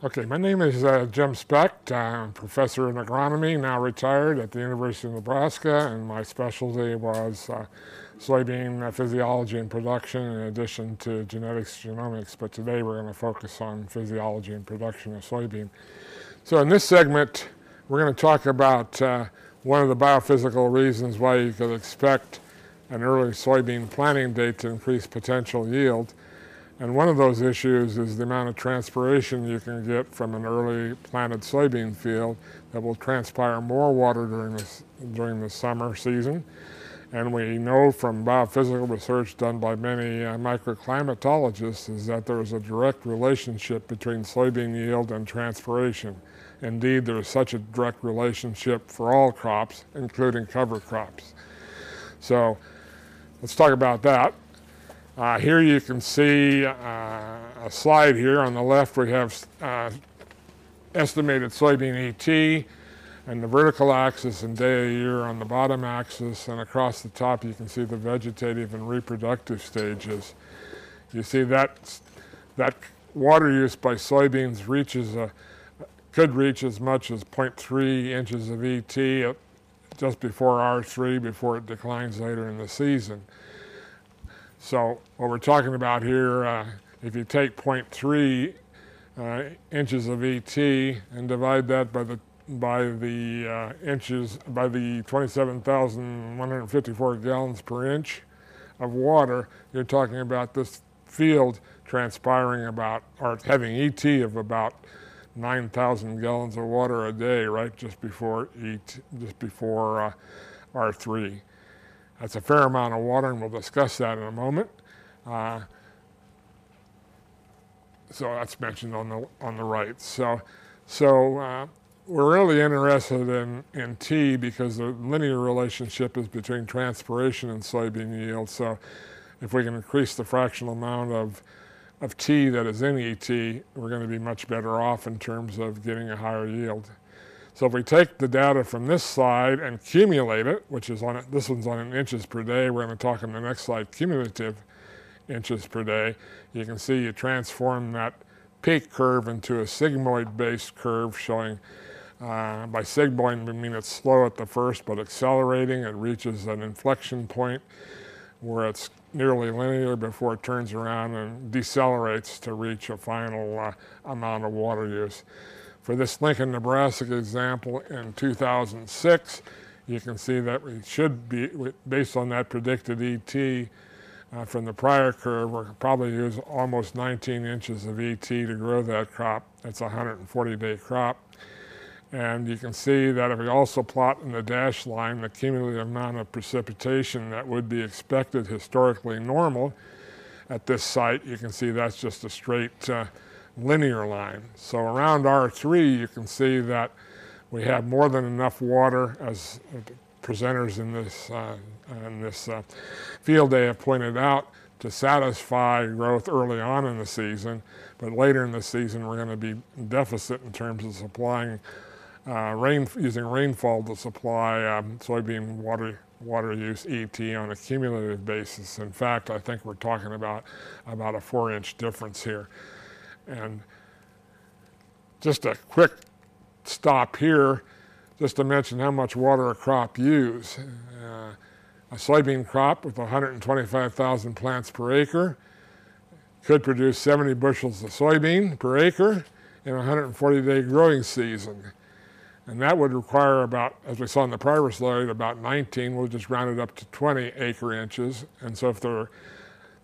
Okay, my name is uh, Jim Specht. I'm a professor in agronomy, now retired at the University of Nebraska, and my specialty was uh, soybean physiology and production in addition to genetics genomics, but today we're going to focus on physiology and production of soybean. So in this segment, we're going to talk about uh, one of the biophysical reasons why you could expect an early soybean planting date to increase potential yield. And one of those issues is the amount of transpiration you can get from an early planted soybean field that will transpire more water during the, during the summer season. And we know from biophysical research done by many uh, microclimatologists is that there is a direct relationship between soybean yield and transpiration. Indeed, there is such a direct relationship for all crops, including cover crops. So let's talk about that. Uh, here you can see uh, a slide here. On the left we have uh, estimated soybean ET and the vertical axis and day a year on the bottom axis and across the top you can see the vegetative and reproductive stages. You see that, that water use by soybeans reaches a, could reach as much as 0.3 inches of ET just before R3 before it declines later in the season. So what we're talking about here, uh, if you take 0.3 uh, inches of ET and divide that by the by the uh, inches, by the 27,154 gallons per inch of water, you're talking about this field transpiring about, or having ET of about 9,000 gallons of water a day, right, just before ET, just before uh, R3. That's a fair amount of water, and we'll discuss that in a moment. Uh, so that's mentioned on the on the right. So, so uh, we're really interested in in T because the linear relationship is between transpiration and soybean yield. So, if we can increase the fractional amount of of T that is in ET, we're going to be much better off in terms of getting a higher yield. So if we take the data from this slide and cumulate it, which is on this one's on in inches per day, we're going to talk in the next slide cumulative inches per day, you can see you transform that peak curve into a sigmoid-based curve showing uh, by sigmoid we mean it's slow at the first but accelerating. It reaches an inflection point where it's nearly linear before it turns around and decelerates to reach a final uh, amount of water use. For this Lincoln, Nebraska example in 2006, you can see that we should be, based on that predicted ET uh, from the prior curve, we're probably use almost 19 inches of ET to grow that crop. That's a 140 day crop. And you can see that if we also plot in the dashed line the cumulative amount of precipitation that would be expected historically normal at this site, you can see that's just a straight uh, linear line. So around R3, you can see that we have more than enough water, as presenters in this, uh, in this uh, field day have pointed out, to satisfy growth early on in the season. But later in the season, we're going to be deficit in terms of supplying uh, rain, using rainfall to supply um, soybean water water use ET on a cumulative basis. In fact, I think we're talking about about a four inch difference here. And just a quick stop here, just to mention how much water a crop uses. Uh, a soybean crop with 125,000 plants per acre could produce 70 bushels of soybean per acre in a 140 day growing season. And that would require about, as we saw in the prior slide, about 19, we'll just round it up to 20 acre inches. And so if there are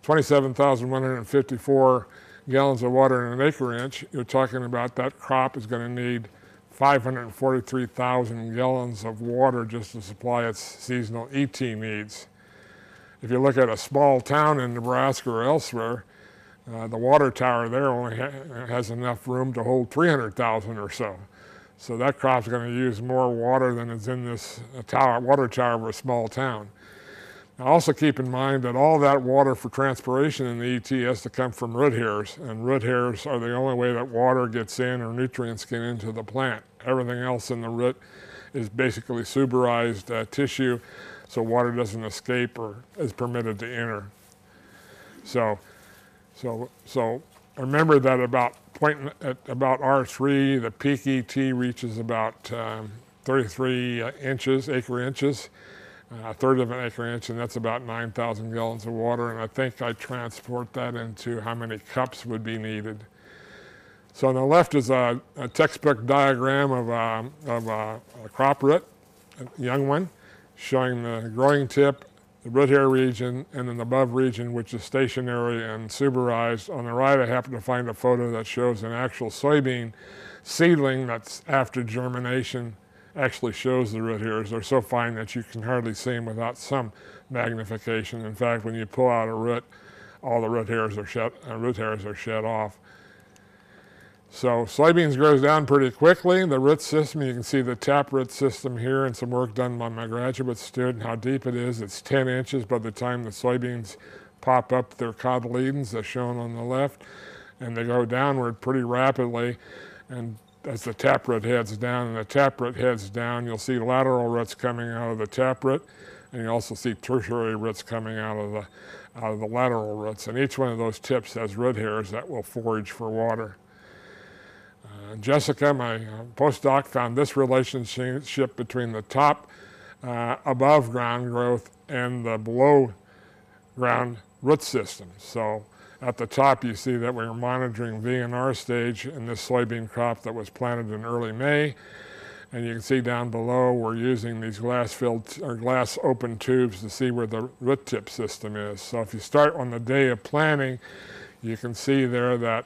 27,154 gallons of water in an acre inch, you're talking about that crop is going to need 543,000 gallons of water just to supply its seasonal ET needs. If you look at a small town in Nebraska or elsewhere, uh, the water tower there only ha has enough room to hold 300,000 or so. So that crop's going to use more water than is in this tower, water tower of a small town. Now also keep in mind that all that water for transpiration in the ET has to come from root hairs, and root hairs are the only way that water gets in or nutrients get into the plant. Everything else in the root is basically suberized uh, tissue, so water doesn't escape or is permitted to enter. So, so, so remember that about point at about R3, the peak ET reaches about um, 33 uh, inches, acre inches, a third of an acre inch, and that's about 9,000 gallons of water. And I think I transport that into how many cups would be needed. So on the left is a, a textbook diagram of, a, of a, a crop root, a young one, showing the growing tip, the root hair region, and then the above region, which is stationary and suberized. On the right, I happen to find a photo that shows an actual soybean seedling that's after germination actually shows the root hairs. They're so fine that you can hardly see them without some magnification. In fact, when you pull out a root, all the root hairs are shed, uh, root hairs are shed off. So soybeans grows down pretty quickly. The root system, you can see the tap root system here and some work done by my graduate student, how deep it is. It's 10 inches by the time the soybeans pop up their cotyledons as shown on the left. And they go downward pretty rapidly. And as the taproot heads down and the taproot heads down, you'll see lateral roots coming out of the taproot, and you also see tertiary roots coming out of the out of the lateral roots. And each one of those tips has root hairs that will forage for water. Uh, Jessica, my uh, postdoc, found this relationship between the top uh, above ground growth and the below ground root system. So at the top, you see that we are monitoring VNR stage in this soybean crop that was planted in early May. And you can see down below, we're using these glass-filled or glass-open tubes to see where the root tip system is. So if you start on the day of planting, you can see there that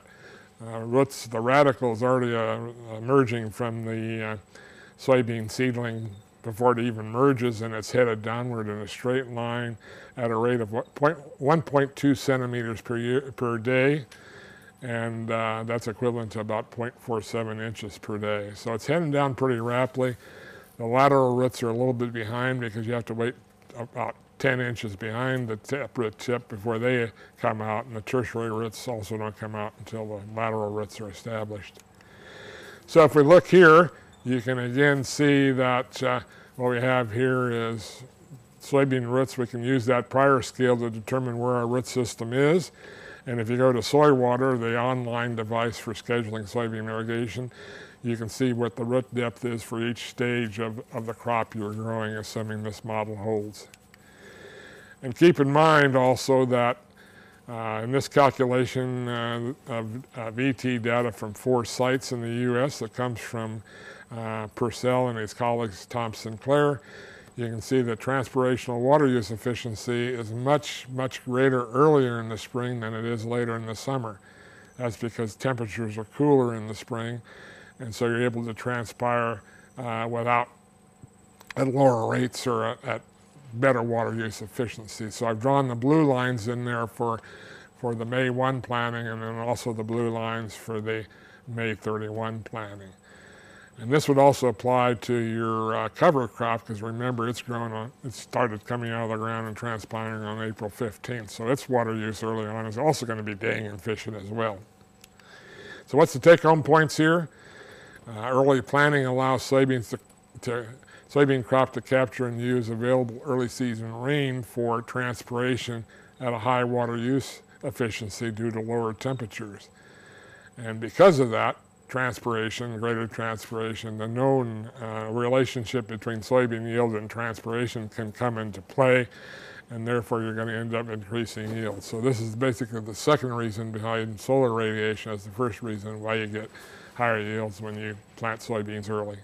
uh, roots, the radicle's already uh, emerging from the uh, soybean seedling before it even merges and it's headed downward in a straight line at a rate of 1.2 centimeters per, year, per day and uh, that's equivalent to about 0.47 inches per day. So it's heading down pretty rapidly. The lateral roots are a little bit behind because you have to wait about 10 inches behind the tip root tip before they come out and the tertiary roots also don't come out until the lateral roots are established. So if we look here, you can again see that uh, what we have here is soybean roots. We can use that prior scale to determine where our root system is. And if you go to SoyWater, the online device for scheduling soybean irrigation, you can see what the root depth is for each stage of, of the crop you're growing, assuming this model holds. And keep in mind also that uh, in this calculation uh, of, of ET data from four sites in the U.S. that comes from uh, Purcell and his colleagues Thompson Clare, you can see that transpirational water use efficiency is much, much greater earlier in the spring than it is later in the summer. That's because temperatures are cooler in the spring, and so you're able to transpire uh, without at lower rates or at better water use efficiency. So I've drawn the blue lines in there for, for the May 1 planting and then also the blue lines for the May 31 planting. And this would also apply to your uh, cover crop because remember it's grown on, it started coming out of the ground and transpiring on April 15th. So its water use early on is also going to be dang efficient as well. So what's the take home points here? Uh, early planting allows soybeans to, to soybean crop to capture and use available early season rain for transpiration at a high water use efficiency due to lower temperatures. And because of that, transpiration, greater transpiration, the known uh, relationship between soybean yield and transpiration can come into play and therefore you're going to end up increasing yield. So this is basically the second reason behind solar radiation as the first reason why you get higher yields when you plant soybeans early.